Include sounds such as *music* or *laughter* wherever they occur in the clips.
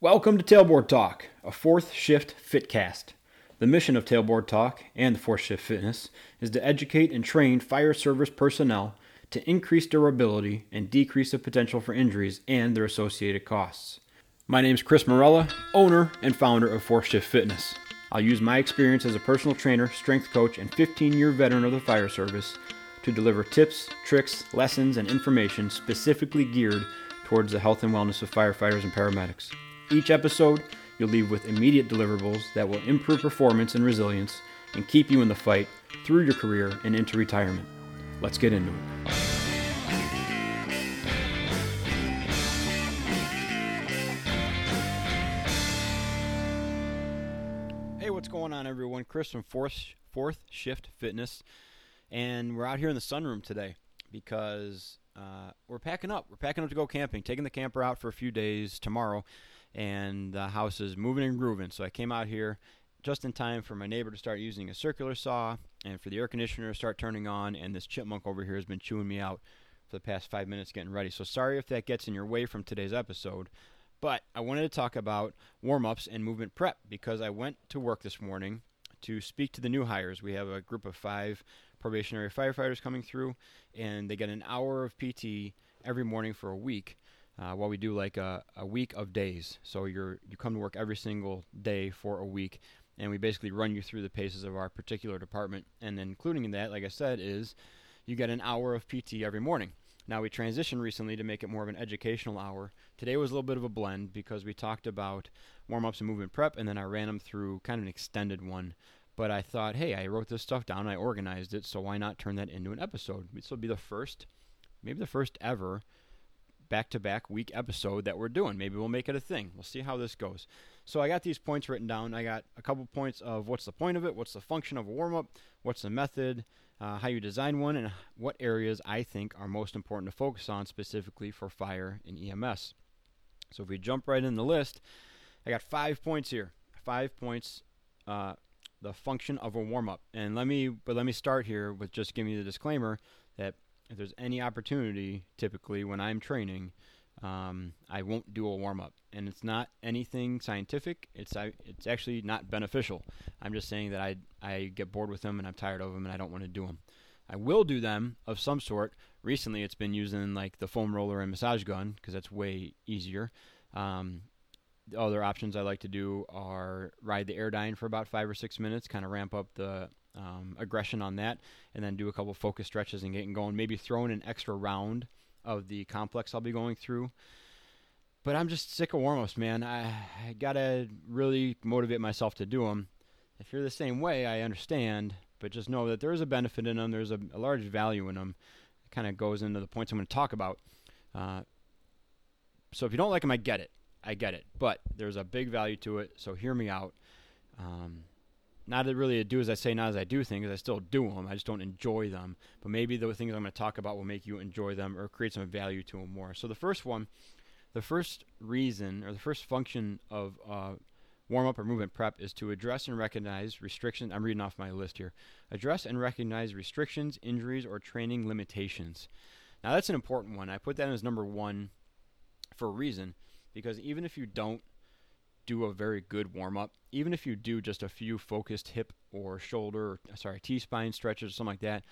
Welcome to Tailboard Talk, a fourth shift fitcast. The mission of Tailboard Talk and the fourth shift fitness is to educate and train fire service personnel to increase durability and decrease the potential for injuries and their associated costs. My name is Chris Morella, owner and founder of Fourth Shift Fitness. I'll use my experience as a personal trainer, strength coach, and 15 year veteran of the fire service to deliver tips, tricks, lessons, and information specifically geared towards the health and wellness of firefighters and paramedics. Each episode, you'll leave with immediate deliverables that will improve performance and resilience and keep you in the fight through your career and into retirement. Let's get into it. Hey, what's going on, everyone? Chris from Fourth, Fourth Shift Fitness, and we're out here in the sunroom today because uh, we're packing up. We're packing up to go camping, taking the camper out for a few days tomorrow and the house is moving and grooving. So I came out here just in time for my neighbor to start using a circular saw and for the air conditioner to start turning on. And this chipmunk over here has been chewing me out for the past five minutes getting ready. So sorry if that gets in your way from today's episode. But I wanted to talk about warm ups and movement prep because I went to work this morning to speak to the new hires. We have a group of five probationary firefighters coming through, and they get an hour of PT every morning for a week uh, we do like a, a week of days. So you're you come to work every single day for a week, and we basically run you through the paces of our particular department. And then including in that, like I said, is you get an hour of PT every morning. Now we transitioned recently to make it more of an educational hour. Today was a little bit of a blend because we talked about warm ups and movement prep, and then I ran them through kind of an extended one. But I thought, hey, I wrote this stuff down, I organized it, so why not turn that into an episode? This will be the first, maybe the first ever back to back week episode that we're doing. Maybe we'll make it a thing. We'll see how this goes. So I got these points written down. I got a couple points of what's the point of it, what's the function of a warm up, what's the method, uh, how you design one, and what areas I think are most important to focus on specifically for fire and EMS. So if we jump right in the list, I got five points here. Five points. Uh, the function of a warm up. And let me, but let me start here with just giving you the disclaimer that if there's any opportunity, typically when I'm training, um, I won't do a warm up, and it's not anything scientific. It's I, it's actually not beneficial. I'm just saying that I I get bored with them and I'm tired of them and I don't want to do them. I will do them of some sort. Recently, it's been using like the foam roller and massage gun because that's way easier. Um, the other options I like to do are ride the Airdyne for about five or six minutes, kind of ramp up the um, aggression on that, and then do a couple focus stretches and getting going. Maybe throw in an extra round of the complex I'll be going through. But I'm just sick of warm ups, man. I, I gotta really motivate myself to do them. If you're the same way, I understand, but just know that there is a benefit in them. There's a, a large value in them. It kind of goes into the points I'm going to talk about. Uh, so if you don't like them, I get it. I get it. But there's a big value to it. So hear me out. Um, not really a do as I say, not as I do thing, because I still do them. I just don't enjoy them. But maybe the things I'm going to talk about will make you enjoy them or create some value to them more. So the first one, the first reason or the first function of uh, warm up or movement prep is to address and recognize restrictions. I'm reading off my list here. Address and recognize restrictions, injuries, or training limitations. Now that's an important one. I put that as number one for a reason because even if you don't do a very good warm up, even if you do just a few focused hip or shoulder, or, sorry, T spine stretches or something like that,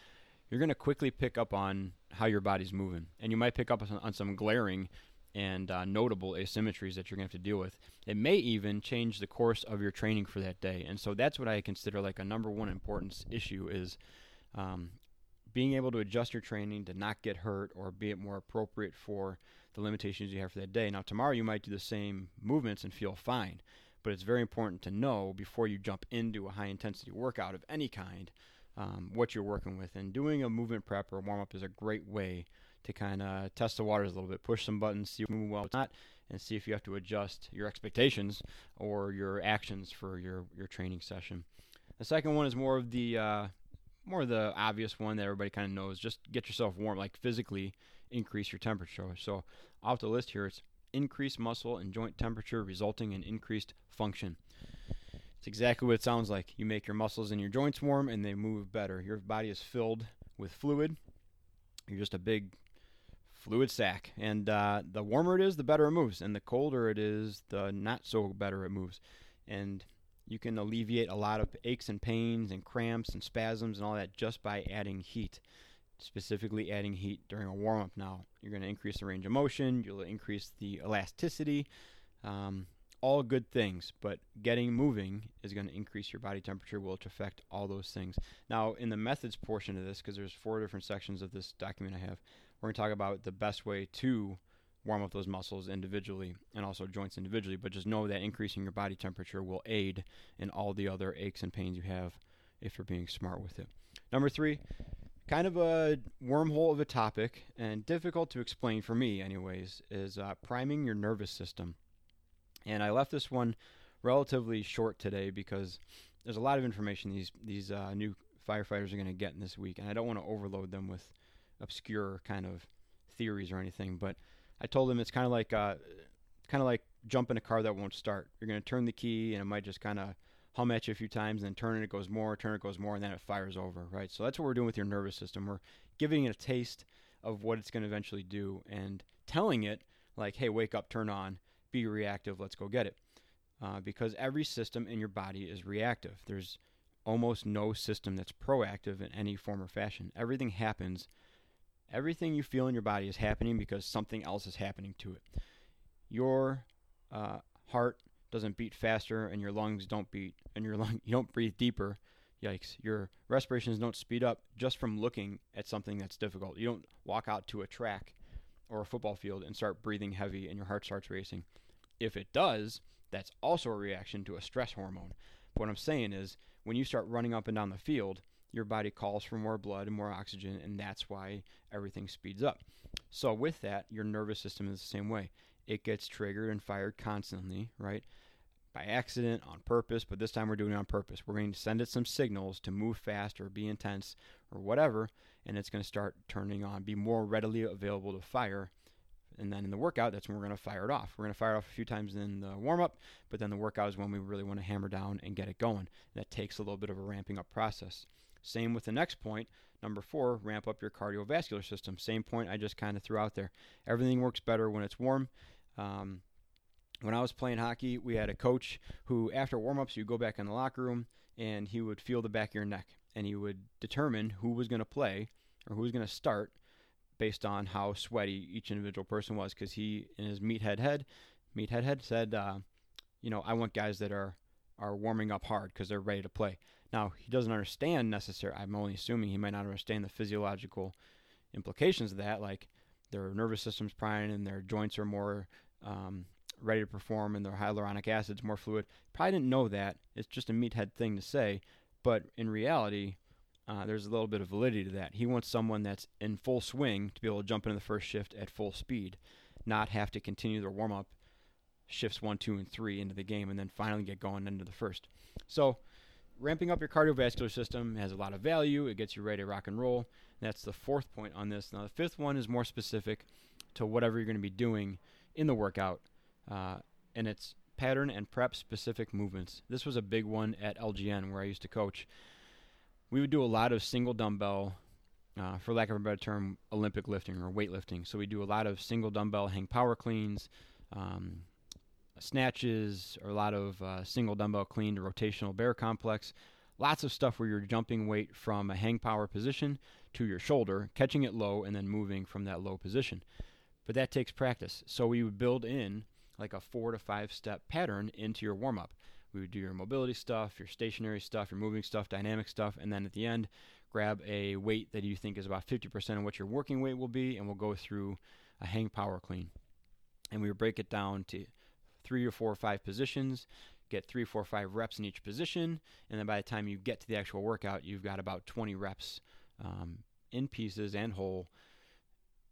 you're going to quickly pick up on how your body's moving. And you might pick up on, some glaring and uh, notable asymmetries that you're going to have to deal with. It may even change the course of your training for that day. And so that's what I consider like a number one importance issue is um, being able to adjust your training to not get hurt or be it more appropriate for the limitations you have for that day. Now, tomorrow you might do the same movements and feel fine, but it's very important to know before you jump into a high intensity workout of any kind um, what you're working with. And doing a movement prep or warm up is a great way to kind of test the waters a little bit, push some buttons, see if you move well not, and see if you have to adjust your expectations or your actions for your, your training session. The second one is more of the uh, more the obvious one that everybody kind of knows. Just get yourself warm, like physically increase your temperature. So off the list here, it's increased muscle and joint temperature resulting in increased function. It's exactly what it sounds like. You make your muscles and your joints warm and they move better. Your body is filled with fluid. You're just a big fluid sac. And uh, the warmer it is, the better it moves. And the colder it is, the not so better it moves. And you can alleviate a lot of aches and pains and cramps and spasms and all that just by adding heat. Specifically, adding heat during a warm up. Now, you're going to increase the range of motion, you'll increase the elasticity. Um, all good things, but getting moving is going to increase your body temperature, which affect all those things. Now, in the methods portion of this, because there's four different sections of this document I have, we're going to talk about the best way to warm up those muscles individually and also joints individually. But just know that increasing your body temperature will aid in all the other aches and pains you have if you're being smart with it. Number three, kind of a wormhole of a topic and difficult to explain for me, anyways, is uh, priming your nervous system. And I left this one relatively short today because there's a lot of information these these uh, new firefighters are going to get in this week, and I don't want to overload them with obscure kind of theories or anything. But I told them it's kind of like uh, kind of like jumping a car that won't start. You're going to turn the key, and it might just kind of hum at you a few times, and then turn it, it goes more, turn it goes more, and then it fires over, right? So that's what we're doing with your nervous system. We're giving it a taste of what it's going to eventually do, and telling it like, "Hey, wake up, turn on." be reactive, let's go get it. Uh, because every system in your body is reactive. There's almost no system that's proactive in any form or fashion. Everything happens, everything you feel in your body is happening because something else is happening to it. Your uh, heart doesn't beat faster, and your lungs don't beat, and your *laughs* lung you don't breathe deeper. Yikes! Your respirations don't speed up just from looking at something that's difficult. You don't walk out to a track or a football field and start breathing heavy, and your heart starts racing if it does, that's also a reaction to a stress hormone. But what I'm saying is, when you start running up and down the field, your body calls for more blood and more oxygen, and that's why everything speeds up. So, with that, your nervous system is the same way. It gets triggered and fired constantly, right? By accident, on purpose, but this time we're doing it on purpose. We're going to send it some signals to move fast or be intense or whatever, and it's going to start turning on, be more readily available to fire and then in the workout, that's when we're going to fire it off. We're going to fire it off a few times in the warm up, but then the workout is when we really want to hammer down and get it going. That takes a little bit of a ramping up process. Same with the next point. Number four, ramp up your cardiovascular system. Same point I just kind of threw out there. Everything works better when it's warm. Um, when I was playing hockey, we had a coach who, after warm ups, you go back in the locker room and he would feel the back of your neck and he would determine who was going to play or who was going to start based on how sweaty each individual person was because he in his meathead head meathead head said uh, you know i want guys that are are warming up hard because they're ready to play now he doesn't understand necessarily i'm only assuming he might not understand the physiological implications of that like their nervous system's priming and their joints are more um, ready to perform and their hyaluronic acid's more fluid probably didn't know that it's just a meathead thing to say but in reality uh, there's a little bit of validity to that. He wants someone that's in full swing to be able to jump into the first shift at full speed, not have to continue their warm up shifts one, two, and three into the game, and then finally get going into the first. So, ramping up your cardiovascular system has a lot of value. It gets you ready to rock and roll. That's the fourth point on this. Now, the fifth one is more specific to whatever you're going to be doing in the workout, uh, and it's pattern and prep specific movements. This was a big one at LGN where I used to coach we would do a lot of single dumbbell, uh, for lack of a better term, Olympic lifting or weightlifting. So we do a lot of single dumbbell hang power cleans, um, snatches, or a lot of uh, single dumbbell clean to rotational bear complex. Lots of stuff where you're jumping weight from a hang power position to your shoulder, catching it low, and then moving from that low position. But that takes practice. So we would build in like a four to five step pattern into your warm up. We would do your mobility stuff, your stationary stuff, your moving stuff, dynamic stuff, and then at the end, grab a weight that you think is about 50% of what your working weight will be, and we'll go through a hang power clean. And we would break it down to three or four or five positions, get three, four, five reps in each position, and then by the time you get to the actual workout, you've got about 20 reps um, in pieces and whole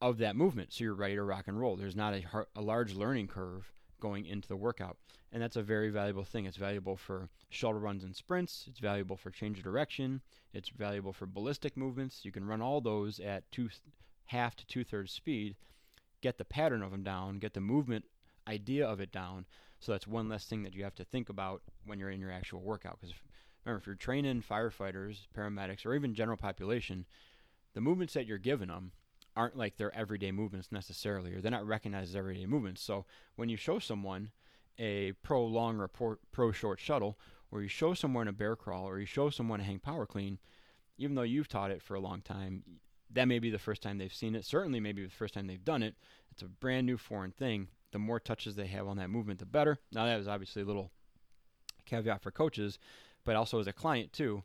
of that movement. So you're ready to rock and roll. There's not a, a large learning curve going into the workout. And that's a very valuable thing. It's valuable for shuttle runs and sprints. It's valuable for change of direction. It's valuable for ballistic movements. You can run all those at two, half to two thirds speed, get the pattern of them down, get the movement idea of it down. So that's one less thing that you have to think about when you're in your actual workout. Because remember, if you're training firefighters, paramedics, or even general population, the movements that you're giving them aren't like their everyday movements necessarily, or they're not recognized as everyday movements. So when you show someone a pro long or pro, short shuttle, or you show someone a bear crawl, or you show someone a hang power clean, even though you've taught it for a long time, that may be the first time they've seen it. Certainly, maybe the first time they've done it. It's a brand new foreign thing. The more touches they have on that movement, the better. Now, that is obviously a little caveat for coaches, but also as a client too.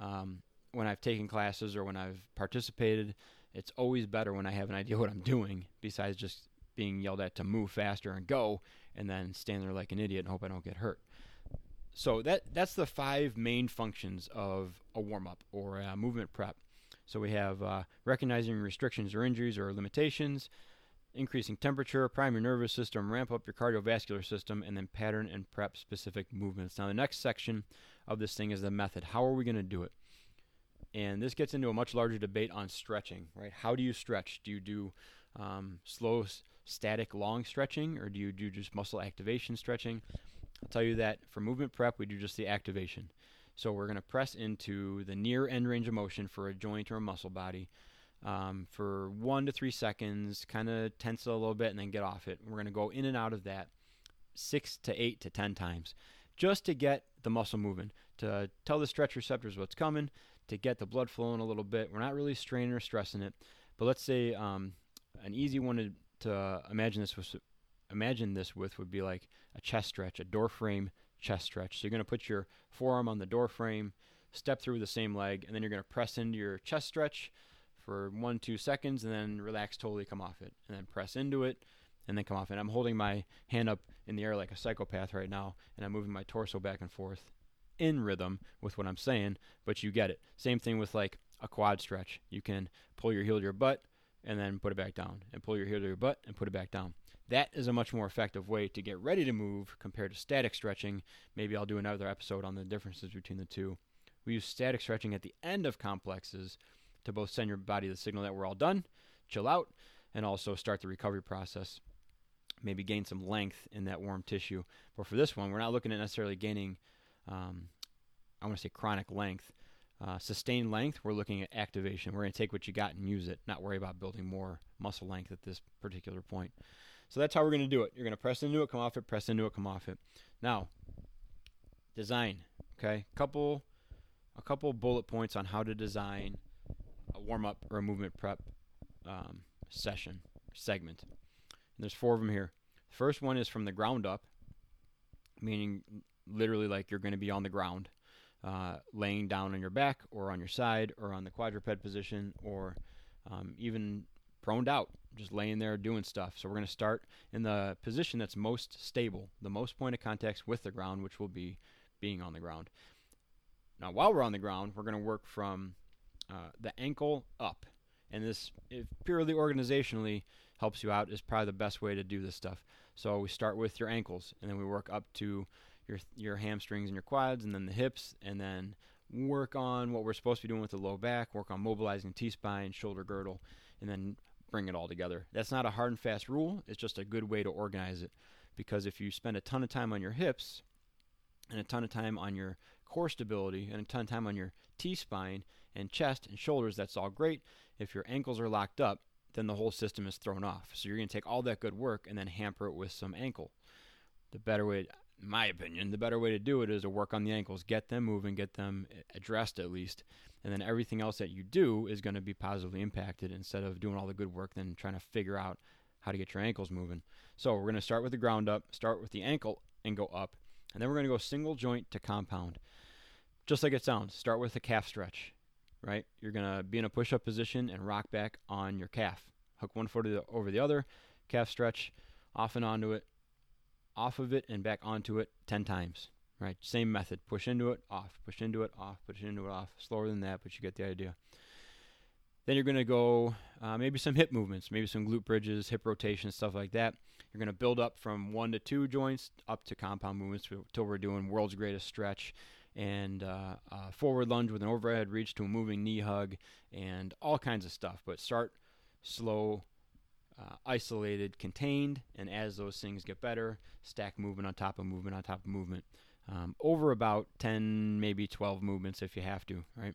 Um, when I've taken classes or when I've participated, it's always better when I have an idea *laughs* what I'm doing, besides just being yelled at to move faster and go, and then stand there like an idiot and hope I don't get hurt. So that that's the five main functions of a warm up or a movement prep. So we have uh, recognizing restrictions or injuries or limitations, increasing temperature, prime your nervous system, ramp up your cardiovascular system, and then pattern and prep specific movements. Now the next section of this thing is the method. How are we going to do it? And this gets into a much larger debate on stretching, right? How do you stretch? Do you do um, slow, static, long stretching, or do you do just muscle activation stretching? I'll tell you that for movement prep, we do just the activation. So we're going to press into the near end range of motion for a joint or a muscle body um, for one to three seconds, kind of tense it a little bit, and then get off it. We're going to go in and out of that six to eight to ten times just to get the muscle moving, to tell the stretch receptors what's coming, to get the blood flowing a little bit. We're not really straining or stressing it. But let's say um, an easy one to, to imagine this imagine this with would be like a chest stretch, a door frame chest stretch. So you're going to put your forearm on the door frame, step through the same leg, and then you're going to press into your chest stretch for one, two seconds, and then relax totally, come off it, and then press into it, and then come off it. I'm holding my hand up in the air like a psychopath right now, and I'm moving my torso back and forth in rhythm with what I'm saying, but you get it. Same thing with like a quad stretch. You can pull your heel to your butt and then put it back down, and pull your heel to your butt and put it back down. That is a much more effective way to get ready to move compared to static stretching. Maybe I'll do another episode on the differences between the two. We use static stretching at the end of complexes to both send your body the signal that we're all done, chill out, and also start the recovery process. Maybe gain some length in that warm tissue. But for this one, we're not looking at necessarily gaining, um, I want to say chronic length. Uh, sustained length, we're looking at activation. We're going to take what you got and use it, not worry about building more muscle length at this particular point. So that's how we're going to do it. You're going to press into it, come off it, press into it, come off it. Now, design. Okay, couple, a couple bullet points on how to design warm up or a movement prep um, session segment. And there's four of them here. The first one is from the ground up, meaning literally like you're going to be on the ground, uh, laying down on your back or on your side or on the quadruped position or um, even proned out, just laying there doing stuff. So we're going to start in the position that's most stable, the most point of contact with the ground, which will be being on the ground. Now, while we're on the ground, we're going to work from uh, the ankle up. And this, purely organizationally, helps you out, is probably the best way to do this stuff. So we start with your ankles, and then we work up to your your hamstrings and your quads, and then the hips, and then work on what we're supposed to be doing with the low back, work on mobilizing T spine, shoulder girdle, and then bring it all together. That's not a hard and fast rule, it's just a good way to organize it. Because if you spend a ton of time on your hips and a ton of time on your core stability and a ton of time on your T spine and chest and shoulders, that's all great. If your ankles are locked up, then the whole system is thrown off. So you're going to take all that good work and then hamper it with some ankle. The better way, in my opinion, the better way to do it is to work on the ankles, get them moving, get them addressed at least, and then everything else that you do is going to be positively impacted instead of doing all the good work then trying to figure out how to get your ankles moving. So we're going to start with the ground up, start with the ankle and go up, and then we're going to go single joint to compound. Just like it sounds, start with a calf stretch right? You're going to be in a push up position and rock back on your calf. Hook one foot over the other, calf stretch, off and onto it, off of it and back onto it 10 times, right? Same method. Push into it, off, push into it, off, push into it, off. Slower than that, but you get the idea. Then you're going to go uh, maybe some hip movements, maybe some glute bridges, hip rotation, stuff like that. You're going to build up from one to two joints up to compound movements until we're doing world's greatest stretch and uh, forward lunge with an overhead reach to a moving knee hug and all kinds of stuff. But start slow, uh, isolated, contained, and as those things get better, stack movement on top of movement on top of movement. Um, over about 10, maybe 12 movements if you have to, right?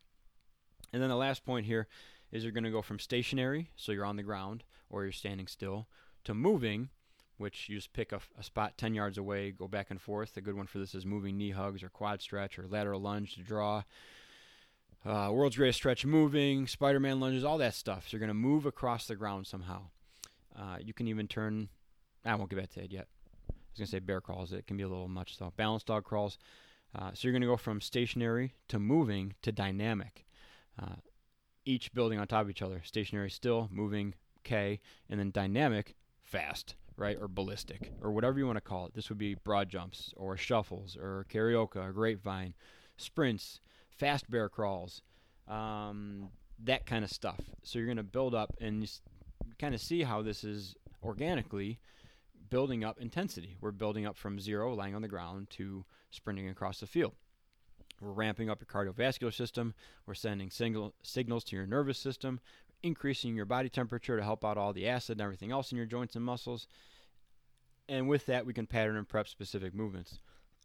And then the last point here is you're going to go from stationary, so you're on the ground or you're standing still, to moving, which you just pick a, a, spot 10 yards away, go back and forth. The good one for this is moving knee hugs or quad stretch or lateral lunge to draw. Uh, world's greatest stretch moving, Spider Man lunges, all that stuff. So you're going to move across the ground somehow. Uh, you can even turn, I won't get back to it yet. I was going to say bear crawls. It can be a little much though. Balance dog crawls. Uh, so you're going to go from stationary to moving to dynamic. Uh, each building on top of each other. Stationary, still, moving, K, and then dynamic, fast, right? Or ballistic, or whatever you want to call it. This would be broad jumps, or shuffles, or karaoke, or grapevine, sprints, fast bear crawls, um, that kind of stuff. So you're going to build up and kind of see how this is organically building up intensity. We're building up from zero, lying on the ground, to sprinting across the field. We're ramping up your cardiovascular system. We're sending single signals to your nervous system, increasing your body temperature to help out all the acid and everything else in your joints and muscles. And with that, we can pattern and prep specific movements.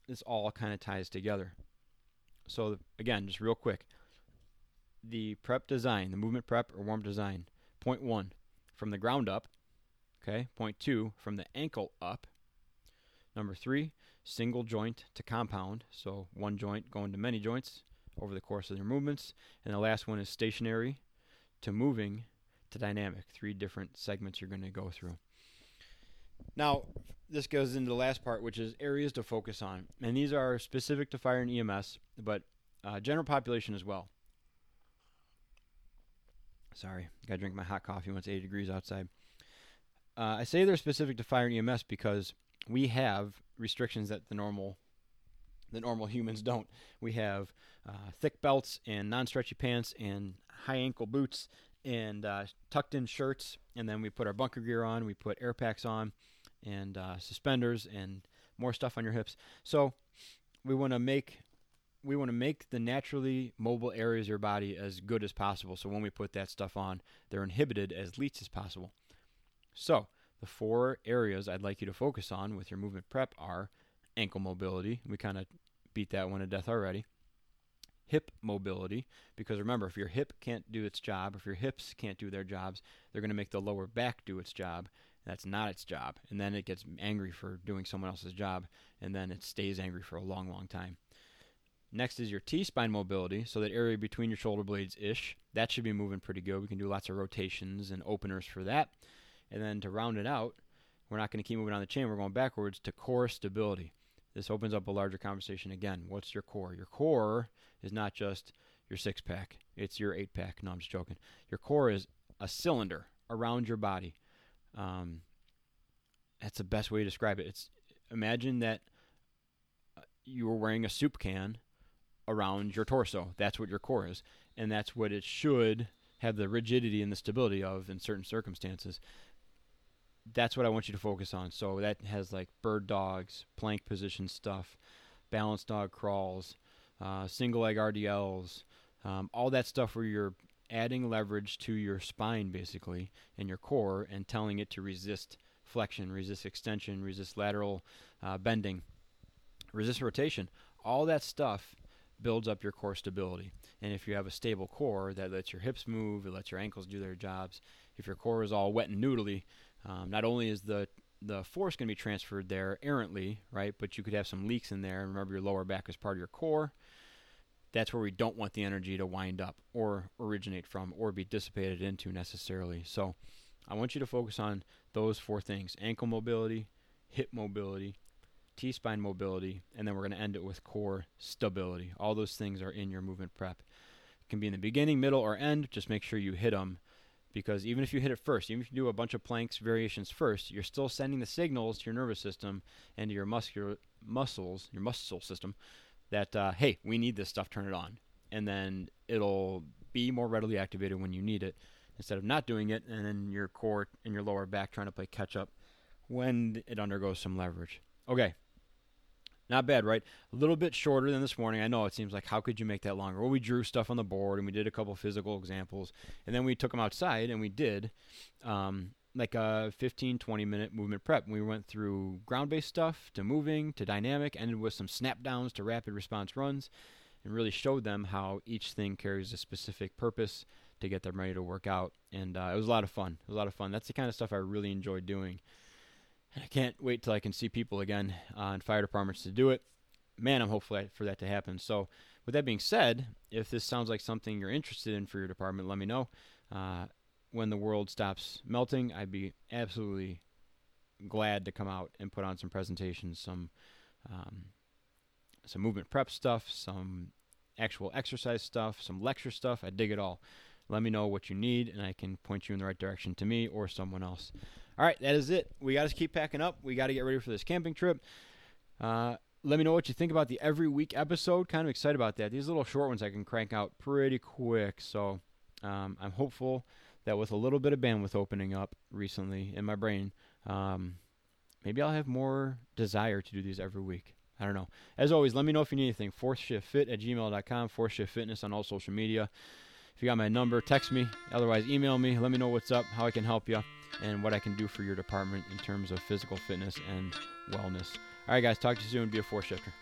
This all kind of ties together. So, again, just real quick the prep design, the movement prep or warm design. Point one, from the ground up. Okay. Point two, from the ankle up. Number three, single joint to compound, so one joint going to many joints over the course of your movements. And the last one is stationary to moving to dynamic, three different segments you're going to go through. Now, this goes into the last part, which is areas to focus on. And these are specific to fire and EMS, but uh, general population as well. Sorry, got to drink my hot coffee when it's 80 degrees outside. Uh, I say they're specific to fire and EMS because we have restrictions that the normal the normal humans don't. We have uh, thick belts and non-stretchy pants and high ankle boots and uh, tucked in shirts, and then we put our bunker gear on. We put air packs on and uh, suspenders and more stuff on your hips. So we want to make we want to make the naturally mobile areas of your body as good as possible. So when we put that stuff on, they're inhibited as least as possible. So the four areas I'd like you to focus on with your movement prep are ankle mobility. We kind of beat that one to death already. Hip mobility, because remember, if your hip can't do its job, if your hips can't do their jobs, they're going to make the lower back do its job. That's not its job. And then it gets angry for doing someone else's job, and then it stays angry for a long, long time. Next is your T spine mobility, so that area between your shoulder blades ish. That should be moving pretty good. We can do lots of rotations and openers for that. And then to round it out, we're not going to keep moving on the chain. We're going backwards to core stability. This opens up a larger conversation again. What's your core? Your core is not just your six pack, it's your eight pack. No, I'm just joking. Your core is a cylinder around your body. Um, that's the best way to describe it. It's imagine that uh, you were wearing a soup can around your torso. That's what your core is, and that's what it should have the rigidity and the stability of in certain circumstances that's what I want you to focus on. So that has like bird dogs, plank position stuff, balance dog crawls, uh, single leg RDLs, um, all that stuff where you're adding leverage to your spine basically and your core and telling it to resist flexion, resist extension, resist lateral uh, bending, resist rotation. All that stuff builds up your core stability. And if you have a stable core that lets your hips move, it lets your ankles do their jobs. If your core is all wet and noodly, um, not only is the the force going to be transferred there errantly, right? But you could have some leaks in there. Remember, your lower back is part of your core. That's where we don't want the energy to wind up or originate from or be dissipated into necessarily. So, I want you to focus on those four things ankle mobility, hip mobility, T spine mobility, and then we're going to end it with core stability. All those things are in your movement prep. It can be in the beginning, middle, or end. Just make sure you hit them because even if you hit it first, even if you do a bunch of planks variations first, you're still sending the signals to your nervous system and to your muscular muscles, your muscle system, that uh, hey, we need this stuff. Turn it on, and then it'll be more readily activated when you need it, instead of not doing it, and then your core and your lower back trying to play catch up when it undergoes some leverage. Okay, not bad, right? A little bit shorter than this morning. I know it seems like how could you make that longer? Well, we drew stuff on the board and we did a couple physical examples, and then we took them outside and we did um, like a 15, 20 minute movement prep. We went through ground based stuff to moving to dynamic, ended with some snap downs to rapid response runs, and really showed them how each thing carries a specific purpose to get them ready to work out, and uh, it was a lot of fun. It was a lot of fun. That's the kind of stuff I really enjoy doing. And I can't wait till I can see people again uh, in fire departments to do it. Man, I'm hopeful for that to happen. So, with that being said, if this sounds like something you're interested in for your department, let me know. Uh, when the world stops melting, I'd be absolutely glad to come out and put on some presentations, some um, some movement prep stuff, some actual exercise stuff, some lecture stuff. I dig it all. Let me know what you need, and I can point you in the right direction to me or someone else. All right, that is it. We got to keep packing up. We got to get ready for this camping trip. Uh, let me know what you think about the every week episode. Kind of excited about that. These little short ones I can crank out pretty quick. So um, I'm hopeful that with a little bit of bandwidth opening up recently in my brain, um, maybe I'll have more desire to do these every week. I don't know. As always, let me know if you need anything. FourthShiftFit at gmail.com, Fourth Shift Fitness on all social media. If you got my number, text me. Otherwise, email me. Let me know what's up, how I can help you, and what I can do for your department in terms of physical fitness and wellness. All right, guys, talk to you soon. Be a four shifter.